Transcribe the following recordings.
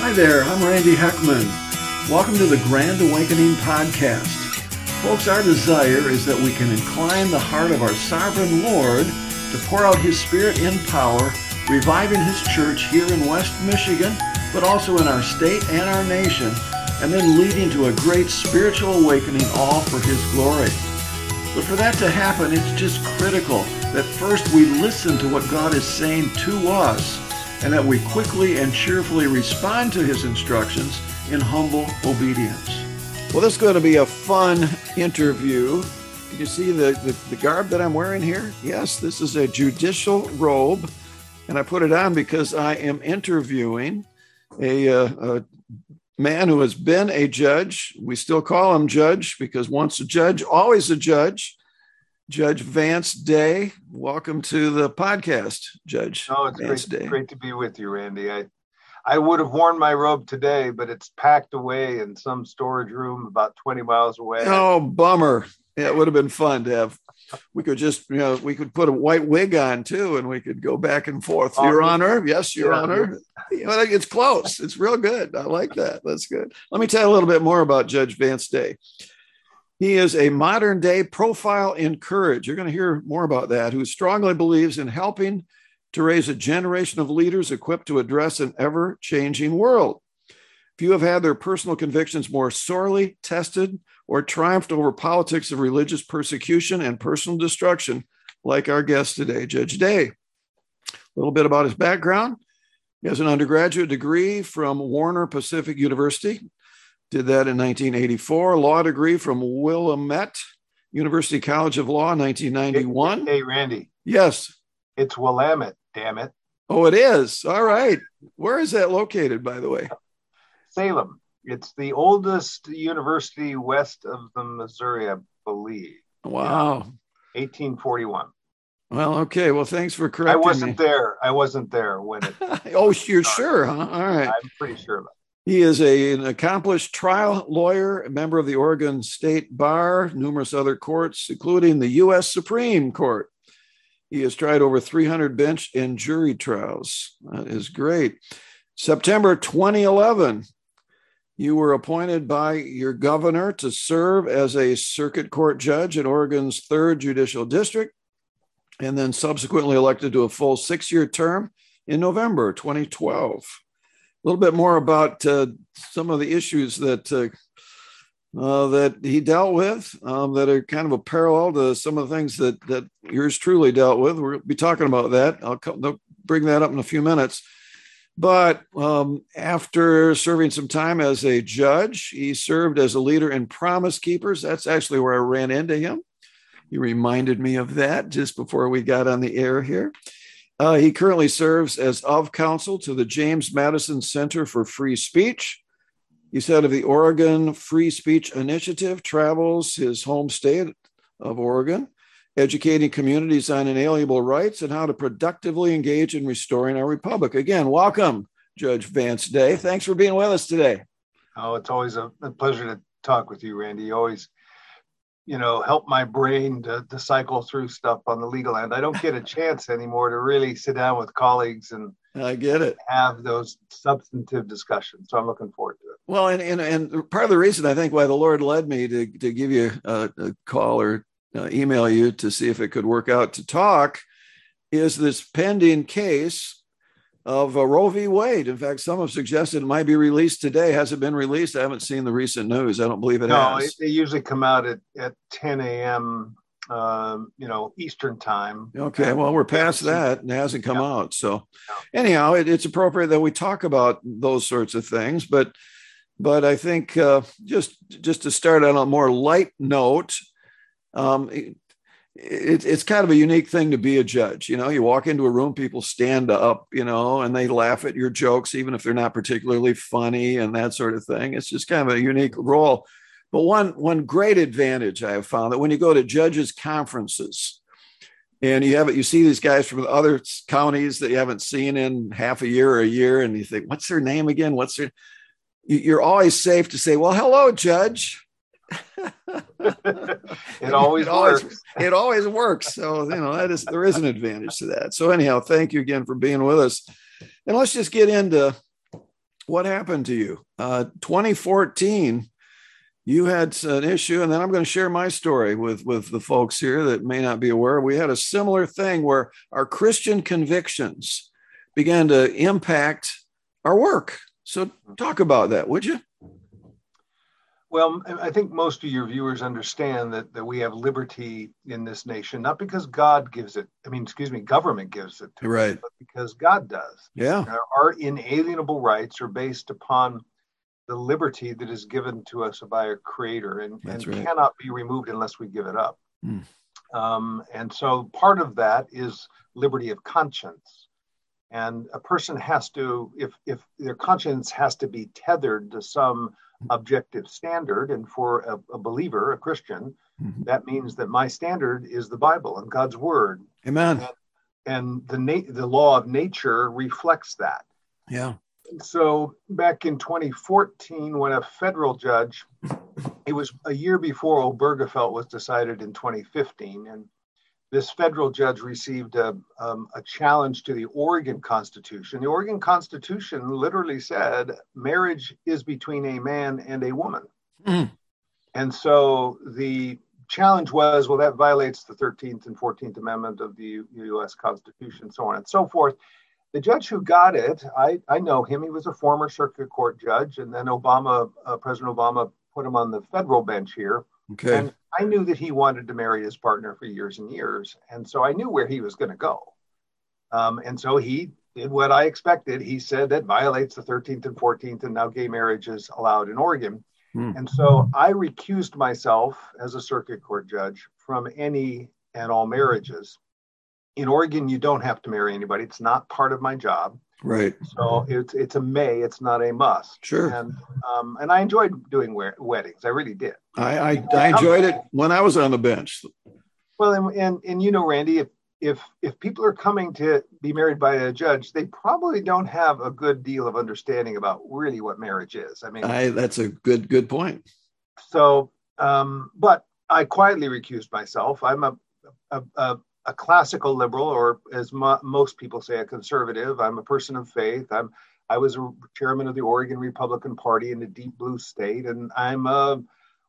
Hi there, I'm Randy Heckman. Welcome to the Grand Awakening Podcast. Folks, our desire is that we can incline the heart of our sovereign Lord to pour out His Spirit in power, reviving His church here in West Michigan, but also in our state and our nation, and then leading to a great spiritual awakening, all for His glory. But for that to happen, it's just critical that first we listen to what God is saying to us and that we quickly and cheerfully respond to his instructions in humble obedience. Well, this is going to be a fun interview. Can you see the, the, the, garb that I'm wearing here? Yes, this is a judicial robe, and I put it on because I am interviewing a, uh, a man who has been a judge. We still call him judge because once a judge, always a judge. Judge Vance Day. Welcome to the podcast, Judge. Oh, it's Vance great, Day. great to be with you, Randy. I I would have worn my robe today, but it's packed away in some storage room about 20 miles away. Oh, bummer. Yeah, it would have been fun to have. We could just, you know, we could put a white wig on too, and we could go back and forth. Oh, Your Honor. Yes, Your yeah. Honor. You know, it's close. It's real good. I like that. That's good. Let me tell you a little bit more about Judge Vance Day. He is a modern day profile in courage. You're going to hear more about that, who strongly believes in helping to raise a generation of leaders equipped to address an ever changing world. Few have had their personal convictions more sorely tested or triumphed over politics of religious persecution and personal destruction like our guest today, Judge Day. A little bit about his background. He has an undergraduate degree from Warner Pacific University, did that in 1984. Law degree from Willamette University College of Law, 1991. Hey, Randy. Yes. It's Willamette, damn it. Oh, it is. All right. Where is that located, by the way? Salem. It's the oldest university west of the Missouri, I believe. Wow. 1841. Well, okay. Well, thanks for correcting I wasn't me. there. I wasn't there when it. oh, you're sure, huh? All right. I'm pretty sure about he is a, an accomplished trial lawyer, a member of the Oregon State Bar, numerous other courts, including the U.S. Supreme Court. He has tried over 300 bench and jury trials. That is great. September 2011, you were appointed by your governor to serve as a circuit court judge in Oregon's third judicial district, and then subsequently elected to a full six year term in November 2012 a little bit more about uh, some of the issues that uh, uh, that he dealt with um, that are kind of a parallel to some of the things that that yours truly dealt with. We'll be talking about that. I'll, I'll bring that up in a few minutes. But um, after serving some time as a judge, he served as a leader in Promise Keepers. That's actually where I ran into him. He reminded me of that just before we got on the air here. Uh, he currently serves as of counsel to the James Madison Center for Free Speech. He's head of the Oregon Free Speech Initiative, travels his home state of Oregon, educating communities on inalienable rights and how to productively engage in restoring our republic. Again, welcome, Judge Vance Day. Thanks for being with us today. Oh, it's always a, pleasure to talk with you, Randy. You always you know help my brain to, to cycle through stuff on the legal end. I don't get a chance anymore to really sit down with colleagues and i get it. have those substantive discussions so i'm looking forward to it. Well and and, and part of the reason i think why the lord led me to, to give you a, a call or uh, email you to see if it could work out to talk is this pending case of uh, Roe v. Wade. In fact, some have suggested it might be released today. Has it been released? I haven't seen the recent news. I don't believe it no, has. No, they usually come out at, at 10 a.m. Um, you know, Eastern time. Okay, well, we're past that and it hasn't come yeah. out. So, anyhow, it, it's appropriate that we talk about those sorts of things. But, but I think uh, just just to start on a more light note, um, it, it's kind of a unique thing to be a judge. You know, you walk into a room, people stand up, you know, and they laugh at your jokes, even if they're not particularly funny and that sort of thing. It's just kind of a unique role. But one one great advantage I have found that when you go to judges' conferences, and you have it, you see these guys from other counties that you haven't seen in half a year or a year, and you think, what's their name again? What's their? You're always safe to say, well, hello, judge it always it works. Always, it always works. So you know that is there is an advantage to that. So anyhow, thank you again for being with us. And let's just get into what happened to you? Uh, 2014, you had an issue, and then I'm going to share my story with with the folks here that may not be aware. We had a similar thing where our Christian convictions began to impact our work. So, talk about that, would you? Well, I think most of your viewers understand that, that we have liberty in this nation, not because God gives it, I mean, excuse me, government gives it to right. us, but because God does. Yeah. Our, our inalienable rights are based upon the liberty that is given to us by our creator and, and right. cannot be removed unless we give it up. Mm. Um, and so part of that is liberty of conscience. And a person has to, if, if their conscience has to be tethered to some objective standard. And for a, a believer, a Christian, mm-hmm. that means that my standard is the Bible and God's word. Amen. And, and the na- the law of nature reflects that. Yeah. So back in 2014, when a federal judge, it was a year before Obergefell was decided in 2015, and this federal judge received a, um, a challenge to the Oregon Constitution. The Oregon Constitution literally said marriage is between a man and a woman. Mm. And so the challenge was well, that violates the 13th and 14th Amendment of the US Constitution, so on and so forth. The judge who got it, I, I know him. He was a former circuit court judge, and then Obama, uh, President Obama, put him on the federal bench here. Okay. And I knew that he wanted to marry his partner for years and years. And so I knew where he was going to go. Um, and so he did what I expected. He said that violates the 13th and 14th, and now gay marriage is allowed in Oregon. Hmm. And so I recused myself as a circuit court judge from any and all marriages. In Oregon, you don't have to marry anybody. It's not part of my job. Right. So it's it's a may. It's not a must. Sure. And um, and I enjoyed doing weddings. I really did. I I, I enjoyed it when I was on the bench. Well, and, and and you know, Randy, if if if people are coming to be married by a judge, they probably don't have a good deal of understanding about really what marriage is. I mean, I that's a good good point. So, um, but I quietly recused myself. I'm a, a, a a classical liberal, or as mo- most people say, a conservative. I'm a person of faith. I'm I was a chairman of the Oregon Republican Party in a deep blue state, and I'm a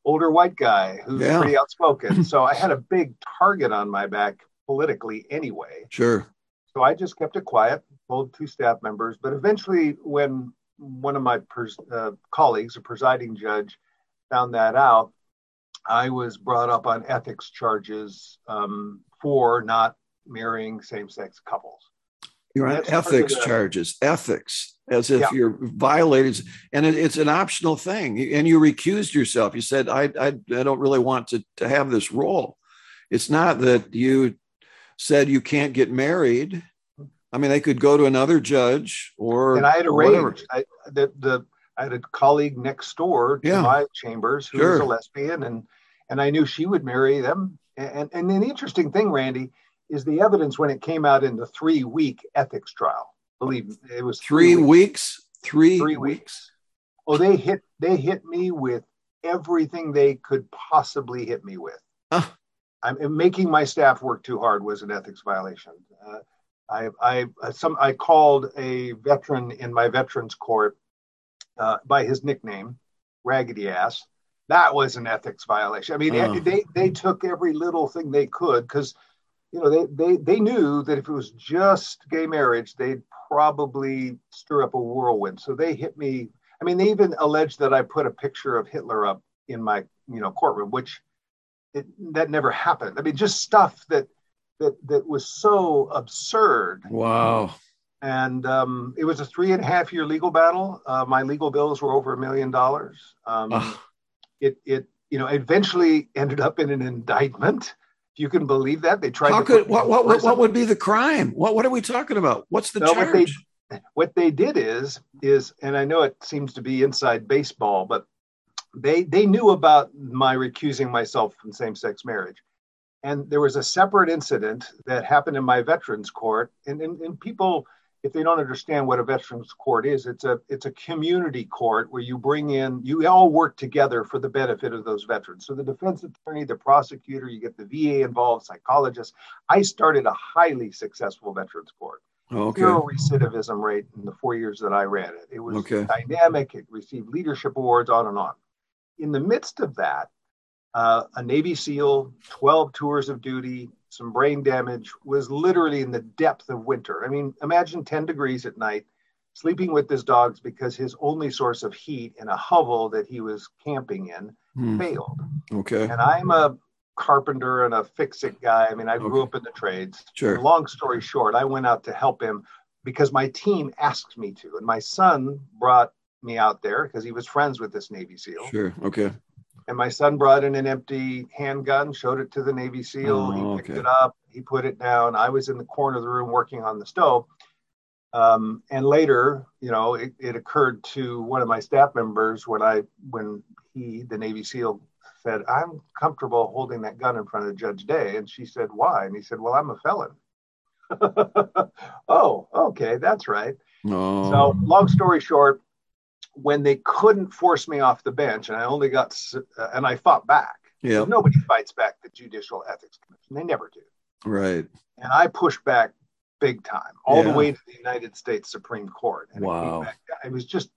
older white guy who's yeah. pretty outspoken. so I had a big target on my back politically anyway. Sure. So I just kept it quiet, told two staff members. But eventually, when one of my pers- uh, colleagues, a presiding judge, found that out, I was brought up on ethics charges um, for not marrying same-sex couples. You're on ethics charges, ethics, as if yeah. you're violating, and it, it's an optional thing. And you recused yourself. You said, I, I, I don't really want to, to have this role. It's not that you said you can't get married. I mean, they could go to another judge or. And I had arranged I, the, the, I had a colleague next door to yeah. my chambers who sure. was a lesbian, and and I knew she would marry them and, and the interesting thing, Randy, is the evidence when it came out in the three week ethics trial. Believe me, it was three, three weeks. weeks. Three, three weeks. weeks. Oh, they hit they hit me with everything they could possibly hit me with. Huh. I'm making my staff work too hard was an ethics violation. Uh, I, I, some, I called a veteran in my veterans court uh, by his nickname, Raggedy Ass, that was an ethics violation. I mean, oh. they they took every little thing they could because you know they, they they knew that if it was just gay marriage, they'd probably stir up a whirlwind. So they hit me. I mean, they even alleged that I put a picture of Hitler up in my you know courtroom, which it, that never happened. I mean, just stuff that that that was so absurd. Wow. And um, it was a three and a half year legal battle. Uh, my legal bills were over a million dollars. Um, it it you know eventually ended up in an indictment. If you can believe that, they tried. How could what what, what, what would be the crime? What what are we talking about? What's the charge? What they, what they did is is, and I know it seems to be inside baseball, but they they knew about my recusing myself from same sex marriage. And there was a separate incident that happened in my veterans court, and, and, and people if they don't understand what a veterans court is, it's a it's a community court where you bring in you all work together for the benefit of those veterans. So the defense attorney, the prosecutor, you get the VA involved, psychologists. I started a highly successful veterans court. Okay. Zero recidivism rate in the four years that I ran it. It was Okay. dynamic. It received leadership awards, on and on. In the midst of that, uh, a Navy SEAL, 12 tours of duty, some brain damage, was literally in the depth of winter. I mean, imagine 10 degrees at night, sleeping with his dogs because his only source of heat in a hovel that he was camping in Hmm. failed. Okay. And I'm a carpenter and a fix it guy. I mean, I grew Okay. up in the trades. Sure. Long story short, I went out to help him because my team asked me to. And my son brought me out there because he was friends with this Navy SEAL. Sure. Okay. And my son brought in an empty handgun, showed it to the Navy SEAL. Oh, he picked okay. it up, he put it down. I was in the corner of the room working on the stove. Um, and later, you know, it, it occurred to one of my staff members when I when he, the Navy SEAL, said, "I'm comfortable holding that gun in front of Judge Day," and she said, "Why?" And he said, "Well, I'm a felon." oh, okay, that's right. Oh. So, long story short, when they couldn't force me off the bench, and I only got, uh, and I fought back. yeah. Nobody fights back the Judicial Ethics Commission. They never do. Right. And I pushed back big time, all Yeah. the way to the United States Supreme Court. And It, Wow. came back, it was just,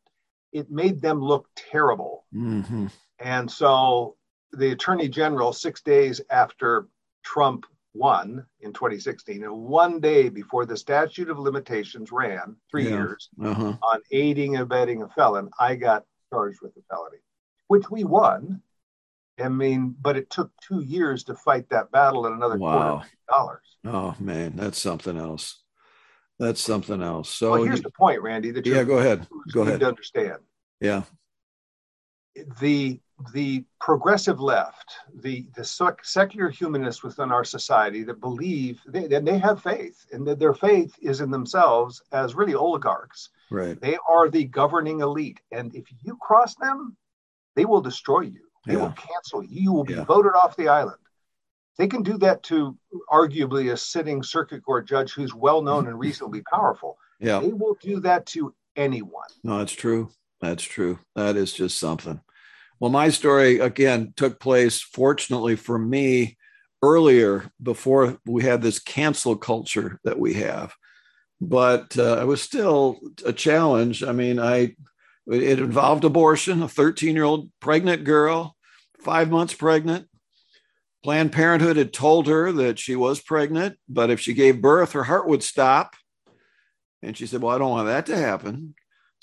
it made them look terrible. hmm And so the Attorney General, six days after Trump won in 2016, and one day before the statute of limitations ran, three Yeah. years, Uh-huh. on aiding and abetting a felon, I got charged with a felony, which we won. I mean, but it took two years to fight that battle and another quarter Wow. million dollars. Oh man, that's something else. That's something else. So well, here's you- the point, Randy, that yeah, go ahead. Go ahead. to understand. Yeah. The the progressive left, the the sec- secular humanists within our society that believe they, and they have faith, and that their faith is in themselves as really oligarchs. Right. They are the governing elite, and if you cross them, they will destroy you. They will cancel you. You will be Yeah. voted off the island. They can do that to arguably a sitting circuit court judge who's well known and reasonably powerful. Yeah. They will do that to anyone. No, that's true. That's true. That is just something. Well, my story again took place, fortunately for me, earlier before we had this cancel culture that we have. But uh, it was still a challenge. I mean, I it involved abortion, a 13 year old pregnant girl, five months pregnant. Planned Parenthood had told her that she was pregnant, but if she gave birth, her heart would stop. And she said, "Well, I don't want that to happen."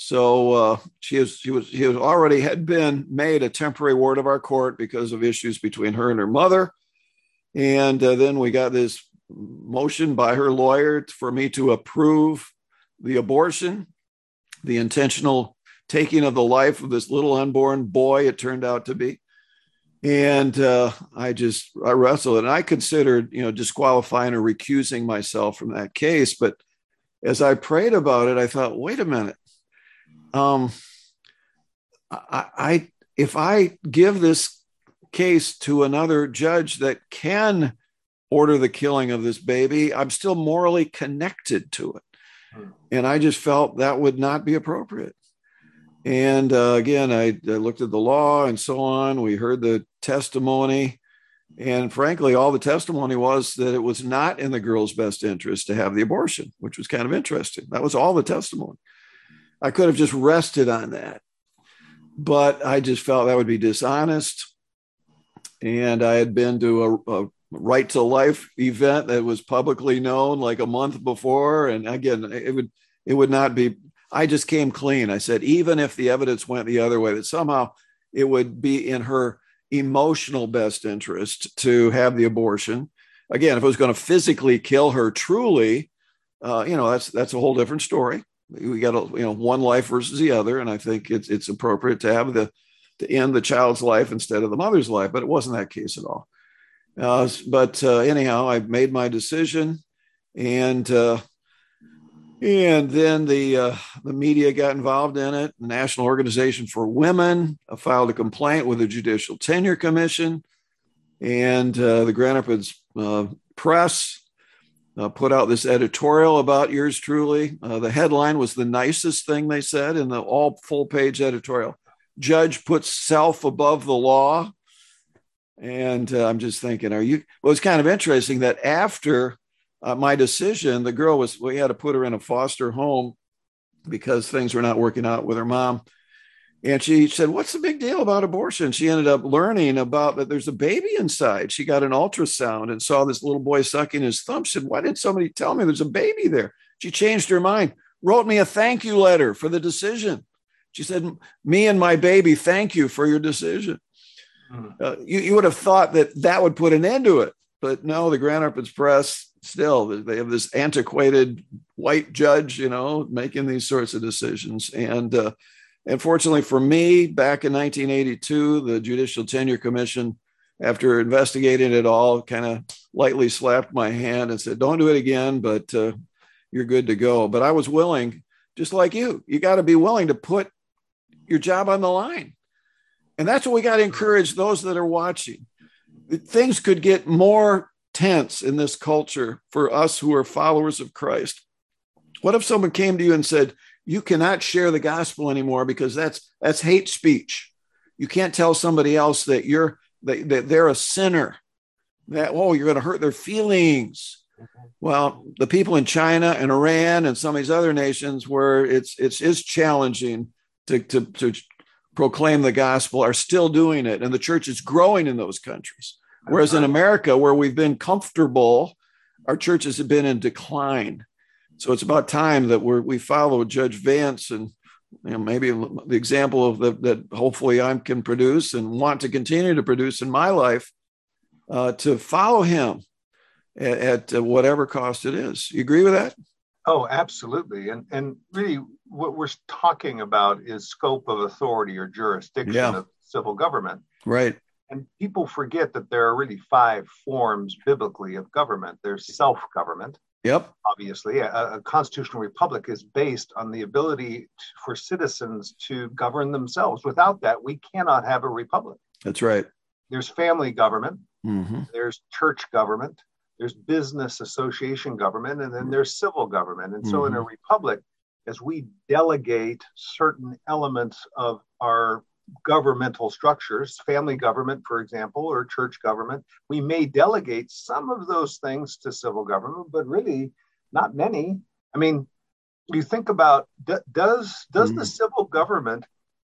So uh, she was she was she was already had been made a temporary ward of our court because of issues between her and her mother, and uh, then we got this motion by her lawyer for me to approve the abortion, the intentional taking of the life of this little unborn boy. It turned out to be, and uh, I just I wrestled and I considered you know disqualifying or recusing myself from that case, but as I prayed about it, I thought, wait a minute um, I, I if I give this case to another judge that can order the killing of this baby, I'm still morally connected to it, Hmm. and I just felt that would not be appropriate. And uh, again, I, I looked at the law and so on. We heard the testimony. And frankly, all the testimony was that it was not in the girl's best interest to have the abortion, which was kind of interesting. That was all the testimony. I could have just rested on that. But I just felt that would be dishonest. And I had been to a, a right to life event that was publicly known like a month before. And again, it would it would not be I just came clean. I said, even if the evidence went the other way, that somehow it would be in her emotional best interest to have the abortion. Again, if it was going to physically kill her truly, uh, you know, that's that's a whole different story we got you know one life versus the other and i think it's it's appropriate to have the to end the child's life instead of the mother's life but it wasn't that case at all. Uh, but uh, anyhow i made my decision and uh, and then the uh, the media got involved in it. The national organization for women uh, filed a complaint with the judicial tenure commission and uh, the grand rapids press uh, put out this editorial about yours truly. Uh, the headline was the nicest thing they said in the all full page editorial. Judge puts self above the law. And uh, I'm just thinking, are you? Well, it's kind of interesting that after uh, my decision, the girl was, we had to put her in a foster home because things were not working out with her mom. And she said, What's the big deal about abortion? She ended up learning about that there's a baby inside. She got an ultrasound and saw this little boy sucking his thumb. She said, Why didn't somebody tell me there's a baby there? She changed her mind, wrote me a thank you letter for the decision. She said, Me and my baby, thank you for your decision. Mm. Uh, you, you would have thought that that would put an end to it. But no, the Grand Rapids Press still, they have this antiquated white judge, you know, making these sorts of decisions. And, uh, and fortunately for me, back in 1982, the Judicial Tenure Commission, after investigating it all, kind of lightly slapped my hand and said, Don't do it again, but uh, you're good to go. But I was willing, just like you, you got to be willing to put your job on the line. And that's what we got to encourage those that are watching. Things could get more tense in this culture for us who are followers of Christ. What if someone came to you and said, you cannot share the gospel anymore because that's that's hate speech. You can't tell somebody else that you're that, that they're a sinner. That oh, you're going to hurt their feelings. Well, the people in China and Iran and some of these other nations where it's it's is challenging to, to, to proclaim the gospel are still doing it, and the church is growing in those countries. Whereas in uh-huh. America, where we've been comfortable, our churches have been in decline. So it's about time that we we follow Judge Vance and you know, maybe the example of the, that hopefully I can produce and want to continue to produce in my life uh, to follow him at, at whatever cost it is. You agree with that? Oh, absolutely. And and really, what we're talking about is scope of authority or jurisdiction yeah. of civil government. Right. And people forget that there are really five forms biblically of government. There's self government. Yep. Obviously, a, a, constitutional republic is based on the ability to, for citizens to govern themselves. Without that, we cannot have a republic. That's right. There's family government. Mm-hmm. There's church government. There's business association government, and then there's civil government. And mm-hmm. so, in a mm-hmm. republic, as we delegate certain elements of our governmental structures, family government, for example, or church government, we may delegate some of those things to civil government, but really not many. I mean, you think about does does mm. the civil government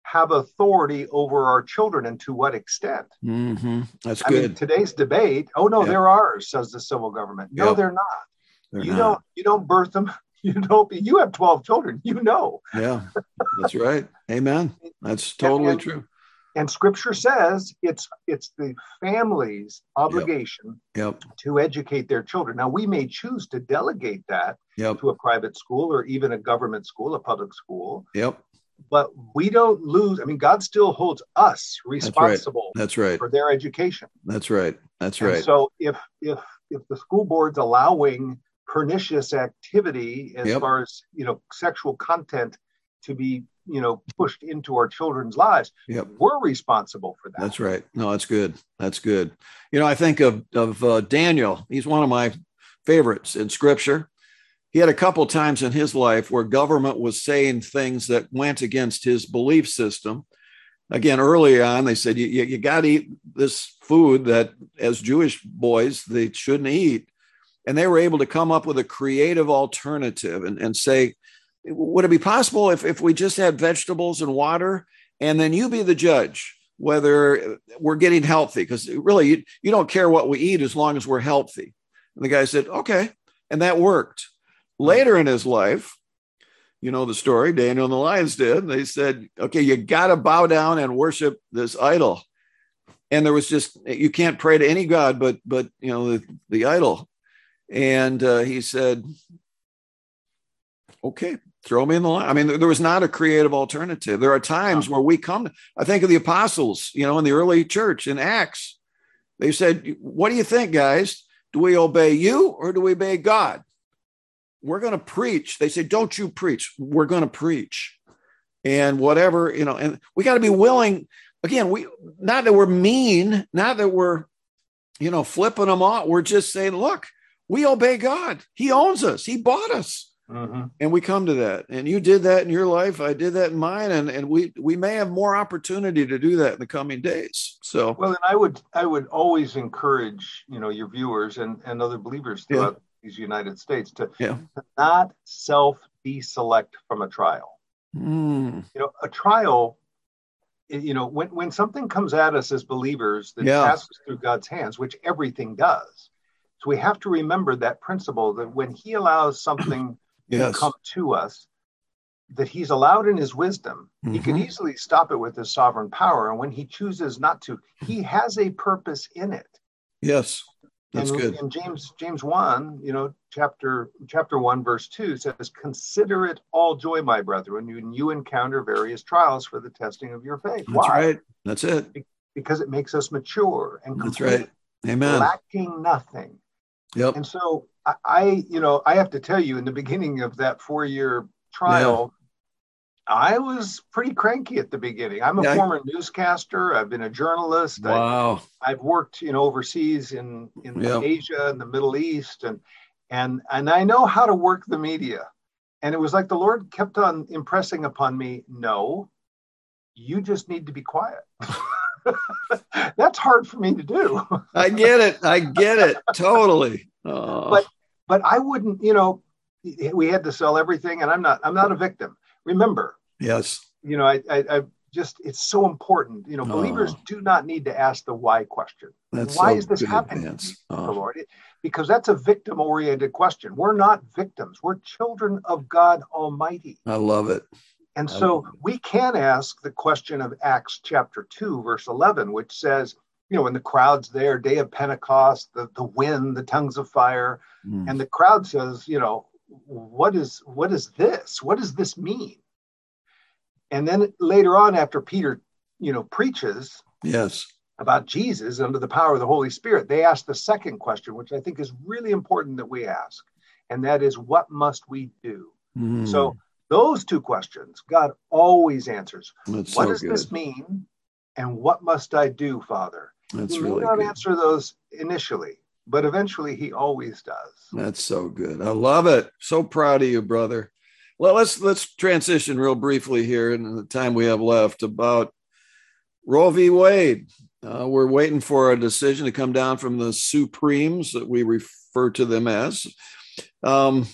have authority over our children and to what extent? Mm-hmm. That's I good. Mean, today's debate. Oh no, yep. they're ours, says the civil government. No, yep. they're not. They're you not. don't you don't birth them. You don't. You have twelve children. You know. Yeah, that's right. Amen. That's totally and, true. And Scripture says it's it's the family's obligation yep. Yep. to educate their children. Now we may choose to delegate that yep. to a private school or even a government school, a public school. Yep. But we don't lose. I mean, God still holds us responsible. That's right. That's right. For their education. That's right. That's right. And so if if if the school board's allowing pernicious activity as yep. far as you know sexual content to be you know pushed into our children's lives yep. we're responsible for that. That's right. No that's good. That's good. You know i think of of uh, daniel. He's one of my favorites in scripture. He had a couple times in his life where government was saying things that went against his belief system. Again early on they said you, you, you got to eat this food that as jewish boys they shouldn't eat and they were able to come up with a creative alternative and, and say, would it be possible if, if we just had vegetables and water and then you be the judge whether we're getting healthy? Because really, you, you don't care what we eat as long as we're healthy. And the guy said, okay. And that worked. Later in his life, you know the story, Daniel and the lions did. They said, okay, you got to bow down and worship this idol. And there was just, you can't pray to any God but, but you know, the, the idol. And uh, he said, okay, throw me in the line. I mean, there was not a creative alternative. There are times where we come, I think of the apostles, you know, in the early church in Acts. They said, What do you think, guys? Do we obey you or do we obey God? We're going to preach. They say, Don't you preach. We're going to preach. And whatever, you know, and we got to be willing. Again, we not that we're mean, not that we're, you know, flipping them off. We're just saying, look, we obey God. He owns us. He bought us. Mm-hmm. And we come to that. And you did that in your life. I did that in mine. And, and we we may have more opportunity to do that in the coming days. So well, and I would I would always encourage, you know, your viewers and, and other believers throughout these United States to, Yeah. to not self deselect from a trial. Mm. You know, a trial, you know, when, when something comes at us as believers that Yeah. passes through God's hands, which everything does. So we have to remember that principle that when He allows something Yes. to come to us, that He's allowed in His wisdom, He can mm-hmm. easily stop it with His sovereign power. And when He chooses not to, He has a purpose in it. Yes. That's and, good. And James James one, you know, chapter chapter one, verse two says, "Consider it all joy, my brethren, when you encounter various trials for the testing of your faith." That's Why? right. That's it. Because it makes us mature and That's right. Amen. lacking nothing. Yep. And so I, I, you know, I have to tell you, in the beginning of that four-year trial, I was pretty cranky at the beginning. I'm a Yeah, I- former newscaster. I've been a journalist. I, Wow. I've worked, you know, overseas in in Yeah. Asia and the Middle East, and and and I know how to work the media. And it was like the Lord kept on impressing upon me, no, you just need to be quiet. That's hard for me to do. I get it. I get it. Totally. Oh, But- but I wouldn't, you know, we had to sell everything, and I'm not I'm not a victim. Remember, yes. you know, I I, I just it's so important. You know, oh. believers Oh. do not need to ask the why question. That's why so is this happening? Oh, Lord, It- because that's a victim oriented question. We're not victims, we're children of God Almighty. I love it. And so we can ask the question of Acts chapter 2, verse 11, which says, you know, when the crowd's there, day of Pentecost, the, the wind, the tongues of fire, Mm. and the crowd says, you know, what is what is this? What does this mean? And then later on, after Peter, you know, preaches, Yes. about Jesus under the power of the Holy Spirit, they ask the second question, which I think is really important that we ask, and that is, what must we do? Mm. So, those two questions, God always answers. that's what so does good. this mean? And what must I do, Father? That's he may really not good. answer those initially, but eventually he always does. That's so good. I love it. So proud of you, brother. Well, let's let's transition real briefly here in the time we have left about Roe v. Wade. Uh, we're waiting for a decision to come down from the Supremes that we refer to them as. Um,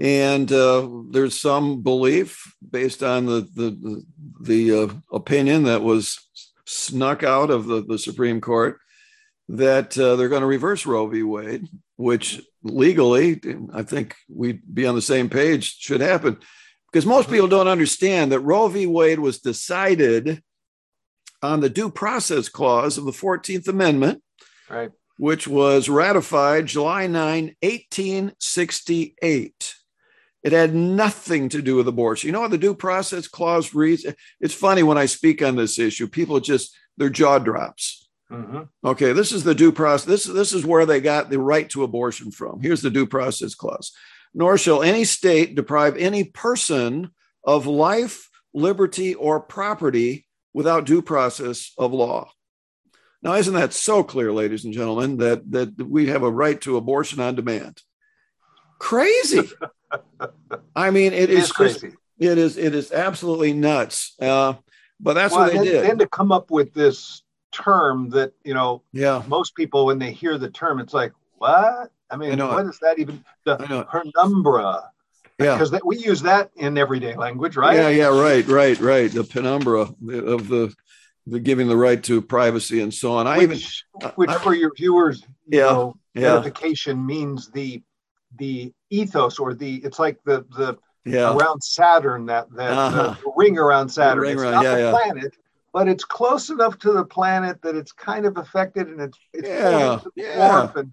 and uh, there's some belief based on the the the, the uh, opinion that was snuck out of the, the Supreme Court that uh, they're going to reverse Roe v. Wade, which legally, I think we'd be on the same page, should happen. Because most people don't understand that Roe v. Wade was decided on the due process clause of the 14th Amendment, Right. which was ratified July 9, 1868. It had nothing to do with abortion. You know what the due process clause reads? It's funny when I speak on this issue, people just, their jaw drops. Mhm. Okay, this is the due process. This, this is where they got the right to abortion from. Here's the due process clause. Nor shall any state deprive any person of life, liberty, or property without due process of law. Now, isn't that so clear, ladies and gentlemen, that, that we have a right to abortion on demand? Crazy. I mean, It it is is, just- crazy. it is it is absolutely nuts. Uh, but that's Well, what they then, did. then to come up with this term that, you know, yeah, most people, when they hear the term, it's like, what? I mean, I what is that even? The penumbra. yeah. Because that we use that in everyday language, right? Yeah, yeah, right, right, right. The penumbra of the the giving the right to privacy and so on. I even which, which for your viewers, you Yeah, know, yeah. means the the ethos or the it's like the the yeah, around Saturn that that Uh-huh. the, ring around Saturn. ring it's around, not yeah, the yeah. planet, but it's close enough to the planet that it's kind of affected and it's it's Yeah, falling to the yeah. and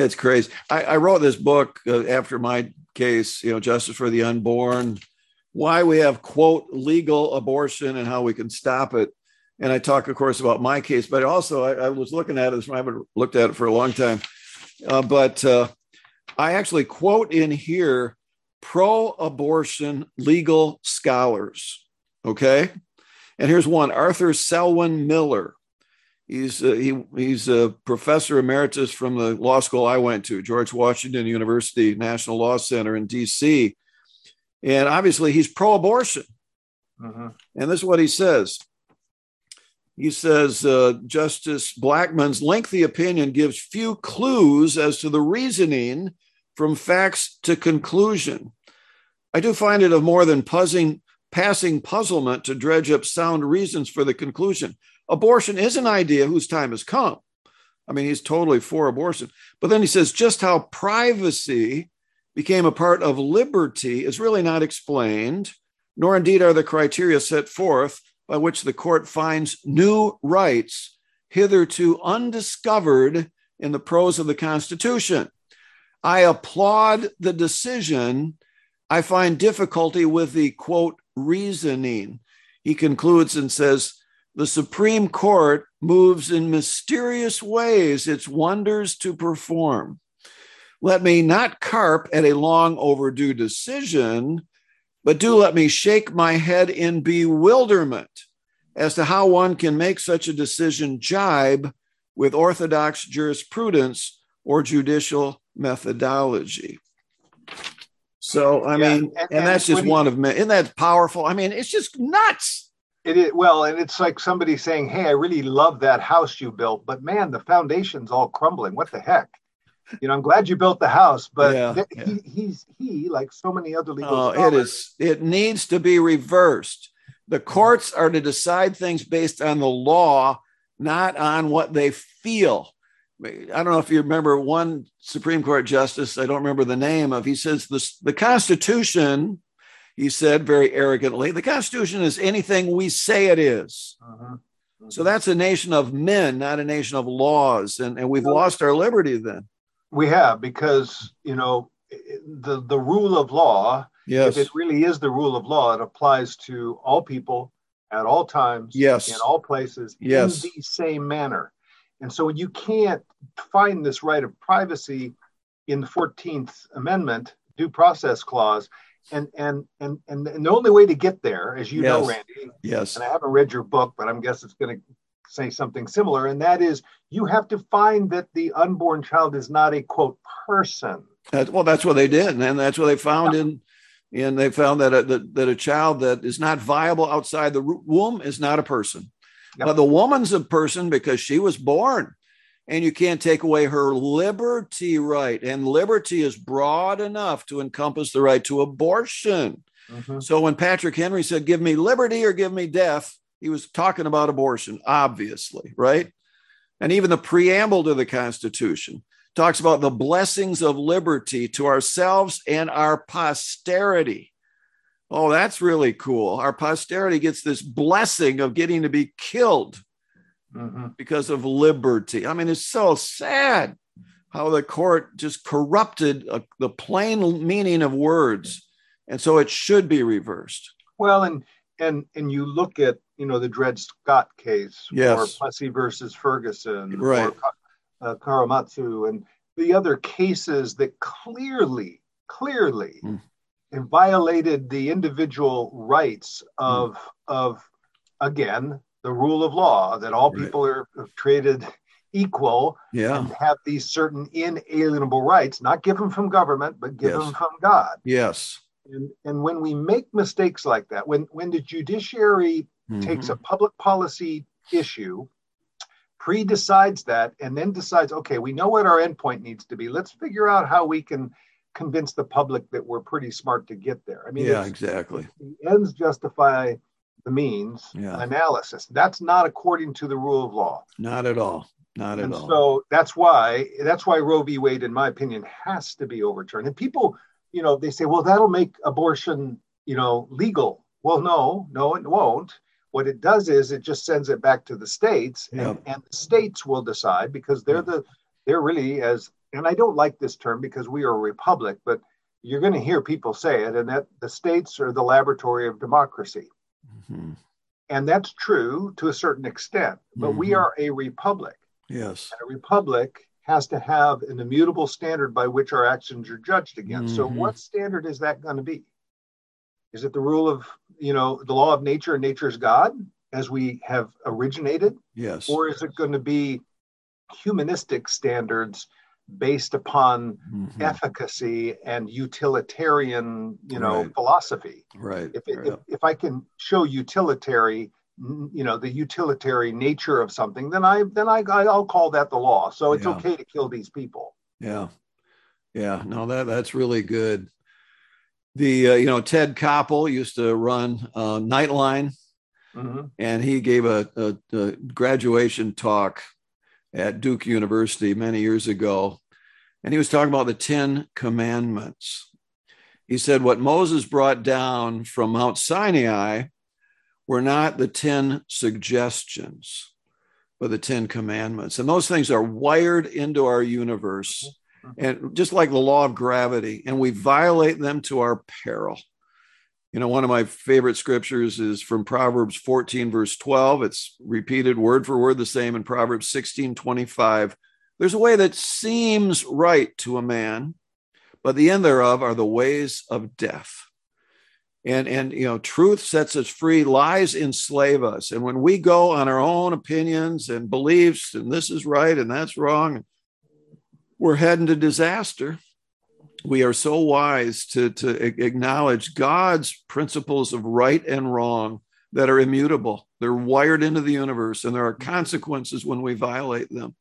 yeah. it's crazy. I, I wrote this book uh, after my case, you know, Justice for the Unborn, why we have quote legal abortion and how we can stop it. And I talk, of course, about my case, but also I, I was looking at it. I haven't looked at it for a long time, uh, but uh, I actually quote in here pro-abortion legal scholars. Okay, and here's one: Arthur Selwyn Miller. He's uh, he he's a professor emeritus from the law school I went to, George Washington University National Law Center in D.C. And obviously, he's pro-abortion. Mhm. And this is what he says He says uh, Justice Blackmun's lengthy opinion gives few clues as to the reasoning from facts to conclusion. I do find it of more than puzzling, passing puzzlement to dredge up sound reasons for the conclusion. Abortion is an idea whose time has come. I mean, he's totally for abortion. But then he says just how privacy became a part of liberty is really not explained, nor indeed are the criteria set forth by which the court finds new rights hitherto undiscovered in the prose of the Constitution. I applaud the decision. I find difficulty with the quote reasoning. He concludes and says, the Supreme Court moves in mysterious ways its wonders to perform. Let me not carp at a long overdue decision, but do let me shake my head in bewilderment as to how one can make such a decision jibe with orthodox jurisprudence or judicial methodology. So, I yeah, mean, and, and, that's just one of many. Isn't that powerful? I mean, it's just nuts. It is well, and it's like somebody saying, "Hey, I really love that house you built, but man, the foundation's all crumbling. What the heck?" You know, I'm glad you built the house, but yeah, th- yeah. He, he's he, like so many other legal. Oh, scholars, it is. It needs to be reversed. The courts are to decide things based on the law, not on what they feel. I don't know if you remember one Supreme Court justice, I don't remember the name of, he says this, the Constitution, he said very arrogantly, the Constitution is anything we say it is. Uh-huh. Uh-huh. So that's a nation of men, not a nation of laws. And, and we've lost our liberty then. We have, because, you know, the, the rule of law, yes. if it really is the rule of law, it applies to all people at all times, yes. in all places, yes. in the same manner. And so you can't find this right of privacy in the 14th Amendment due process clause. And and and and, the only way to get there, as you yes. know, Randy, yes, and I haven't read your book, but I'm guess it's going to say something similar, and that is you have to find that the unborn child is not a quote person. That, well, that's what they did, and that's what they found yeah. in and they found that a, that, that a child that is not viable outside the womb is not a person. Yep. But the woman's a person because she was born, and you can't take away her liberty right. And liberty is broad enough to encompass the right to abortion. Mm-hmm. So when Patrick Henry said, Give me liberty or give me death, he was talking about abortion, obviously, right? And even the preamble to the Constitution talks about the blessings of liberty to ourselves and our posterity. Oh, that's really cool. Our posterity gets this blessing of getting to be killed mm-hmm. because of liberty. I mean, it's so sad how the court just corrupted uh, the plain meaning of words. And so it should be reversed. Well, and and and you look at you know the Dred Scott case yes. or Plessy versus Ferguson right. or uh, Korematsu and the other cases that clearly clearly mm and violated the individual rights of mm. of again the rule of law that all people are treated equal yeah. and have these certain inalienable rights not given from government but given yes. from god yes and, and when we make mistakes like that when when the judiciary mm-hmm. takes a public policy issue pre-decides that and then decides okay we know what our endpoint needs to be let's figure out how we can convince the public that we're pretty smart to get there. I mean, yeah, exactly. The ends justify the means yeah. analysis. That's not according to the rule of law. Not at all. Not and at all. So that's why that's why Roe v. Wade, in my opinion, has to be overturned. And people, you know, they say, well, that'll make abortion, you know, legal. Well, no, no, it won't. What it does is it just sends it back to the states, yep. and, and the states will decide because they're the they're really as and I don't like this term because we are a republic, but you're going to hear people say it, and that the states are the laboratory of democracy. Mm-hmm. And that's true to a certain extent, but mm-hmm. we are a republic. Yes. And a republic has to have an immutable standard by which our actions are judged against. Mm-hmm. So, what standard is that going to be? Is it the rule of, you know, the law of nature and nature's God as we have originated? Yes. Or is it going to be humanistic standards based upon mm-hmm. efficacy and utilitarian you know right. philosophy right if, if, if i can show utilitarian you know the utilitarian nature of something then i then i i'll call that the law so it's Yeah. okay to kill these people Yeah, yeah. No, that that's really good. The uh, you know Ted Koppel used to run uh, Nightline, Mhm. and he gave a, a, a graduation talk at Duke University many years ago, and he was talking about the Ten Commandments. He said what Moses brought down from Mount Sinai were not the ten suggestions, but the Ten Commandments, and those things are wired into our universe mm-hmm. and just like the law of gravity, and we violate them to our peril. You know, one of my favorite scriptures is from Proverbs 14, verse 12. It's repeated word for word the same in Proverbs 16, 25. There's a way that seems right to a man, but the end thereof are the ways of death. And, and you know, truth sets us free, lies enslave us. And when we go on our own opinions and beliefs, and this is right and that's wrong, we're heading to disaster. We are so wise to, to acknowledge God's principles of right and wrong that are immutable. They're wired into the universe, and there are mm-hmm. consequences when we violate them.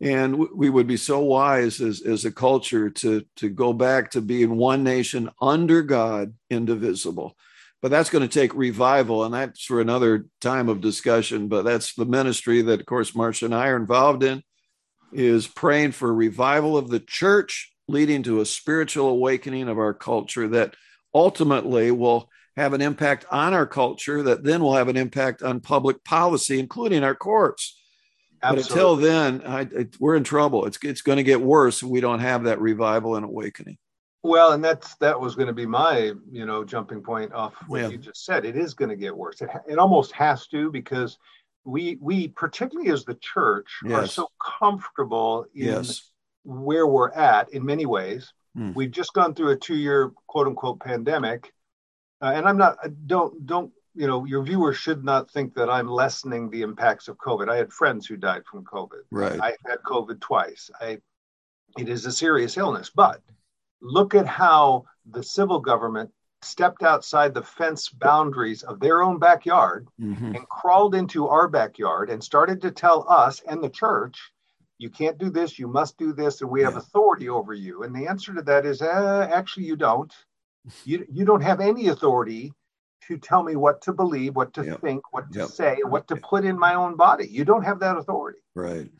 And we would be so wise as, as a culture to, to go back to being one nation under God, indivisible. But that's going to take revival, and that's for another time of discussion. But that's the ministry that, of course, Marcia and I are involved in is praying for revival of the church, leading to a spiritual awakening of our culture that ultimately will have an impact on our culture, that then will have an impact on public policy, including our courts. But until then, I, I, we're in trouble. It's it's going to get worse if we don't have that revival and awakening. Well, and that's that was going to be my you know jumping point off what Yeah. you just said. It is going to get worse. It it almost has to because we we particularly as the church are so comfortable in Yes. Where we're at in many ways. Hmm. We've just gone through a two-year quote unquote pandemic, uh, and I'm not don't don't you know your viewers should not think that I'm lessening the impacts of COVID. I had friends who died from COVID. Right. I had COVID twice. I it is a serious illness, but look at how the civil government stepped outside the fence boundaries of their own backyard Mhm. and crawled into our backyard and started to tell us and the church, you can't do this, you must do this, and we have Yeah. authority over you. And the answer to that is, uh, actually, you don't. You, you don't have any authority to tell me what to believe, what to Yep. think, what to Yep. say, what to put in my own body. You don't have that authority Right.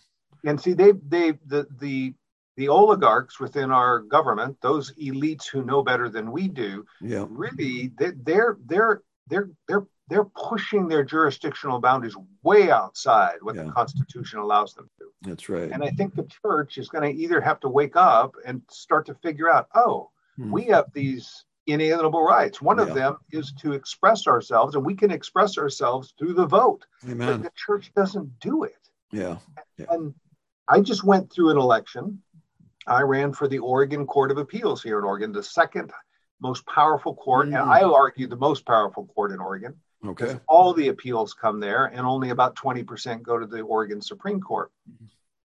and see they they the the the oligarchs within our government those elites who know better than we do Yeah. really they, they're they're they're they're they're pushing their jurisdictional boundaries way outside what Yeah. the constitution allows them to That's right. and i think the church is going to either have to wake up and start to figure out oh Hmm. we have these inalienable rights one Yeah. of them is to express ourselves and we can express ourselves through the vote but Amen. the church doesn't do it Yeah. and I just went through an election. I ran for the Oregon Court of Appeals here in Oregon, the second most powerful court, and Mm. I'll argue the most powerful court in Oregon. Okay. All the appeals come there, and only about 20% go to the Oregon Supreme Court.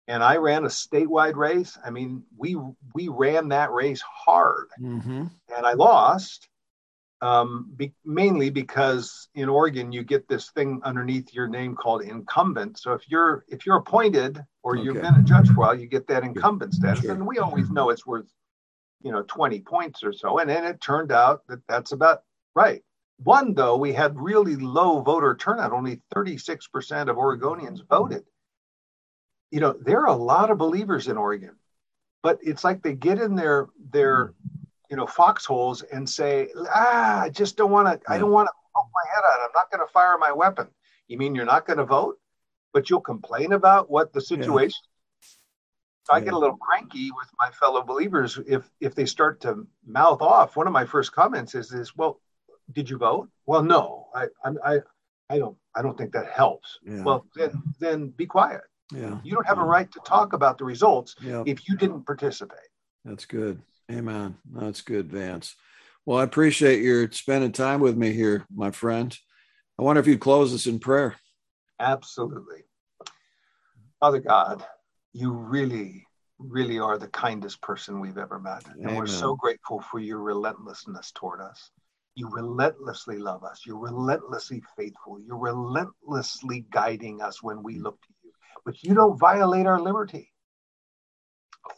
And I ran a statewide race. I mean, we we ran that race hard, hmm and I lost. Um, be, mainly because in Oregon you get this thing underneath your name called incumbent. So if you're if you're appointed or you've been a judge for a while, you get that incumbent status, Sure. and we always know it's worth you know 20 points or so. And then it turned out that that's about right. One though, we had really low voter turnout. Only 36% of Oregonians voted. You know, there are a lot of believers in Oregon, but it's like they get in their their you know foxholes and say ah i just don't want to i don't want to poke my head out. I'm not going to fire my weapon. You mean you're not going to vote but you'll complain about what the situation so i get a little cranky with my fellow believers if if they start to mouth off. One of my first comments is this well did you vote well no i i i, I don't i don't think that helps Yeah. well then then be quiet yeah. you don't have a right to talk about the results Yeah. if you didn't participate That's good. Amen. That's good, Vance. Well, I appreciate your spending time with me here, my friend. I wonder if you'd close us in prayer. Absolutely. Father God, you really, really are the kindest person we've ever met. And we're so grateful for your relentlessness toward us. You relentlessly love us. You're relentlessly faithful. You're relentlessly guiding us when we look to you. But you don't violate our liberty.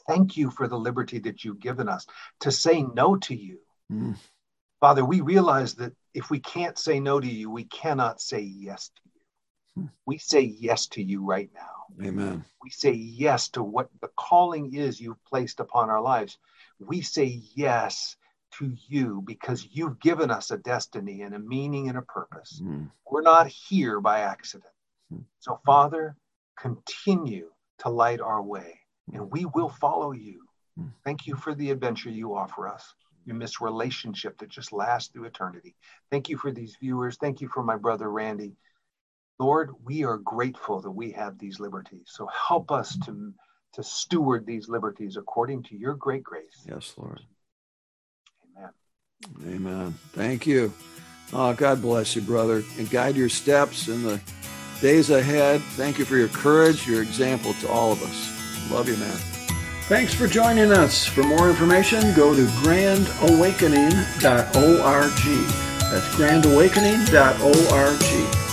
Thank you for the liberty that you've given us to say no to you. Mm. Father, we realize that if we can't say no to you, we cannot say yes to you. Mm. We say yes to you right now. Amen. We say yes to what the calling is you've placed upon our lives. We say yes to you because you've given us a destiny and a meaning and a purpose. Mm. We're not here by accident. Mm. So, Father, continue to light our way and we will follow you. Hmm. Thank you for the adventure you offer us, in this relationship that just lasts through eternity. Thank you for these viewers. Thank you for my brother Randy. Lord, we are grateful that we have these liberties. So help us to, to steward these liberties according to your great grace. Yes, Lord. Amen. Thank you. Oh, God bless you, brother, and guide your steps in the days ahead. Thank you for your courage, your example to all of us. Love you, man. Thanks for joining us. For more information, go to grandawakening.org. That's grandawakening.org.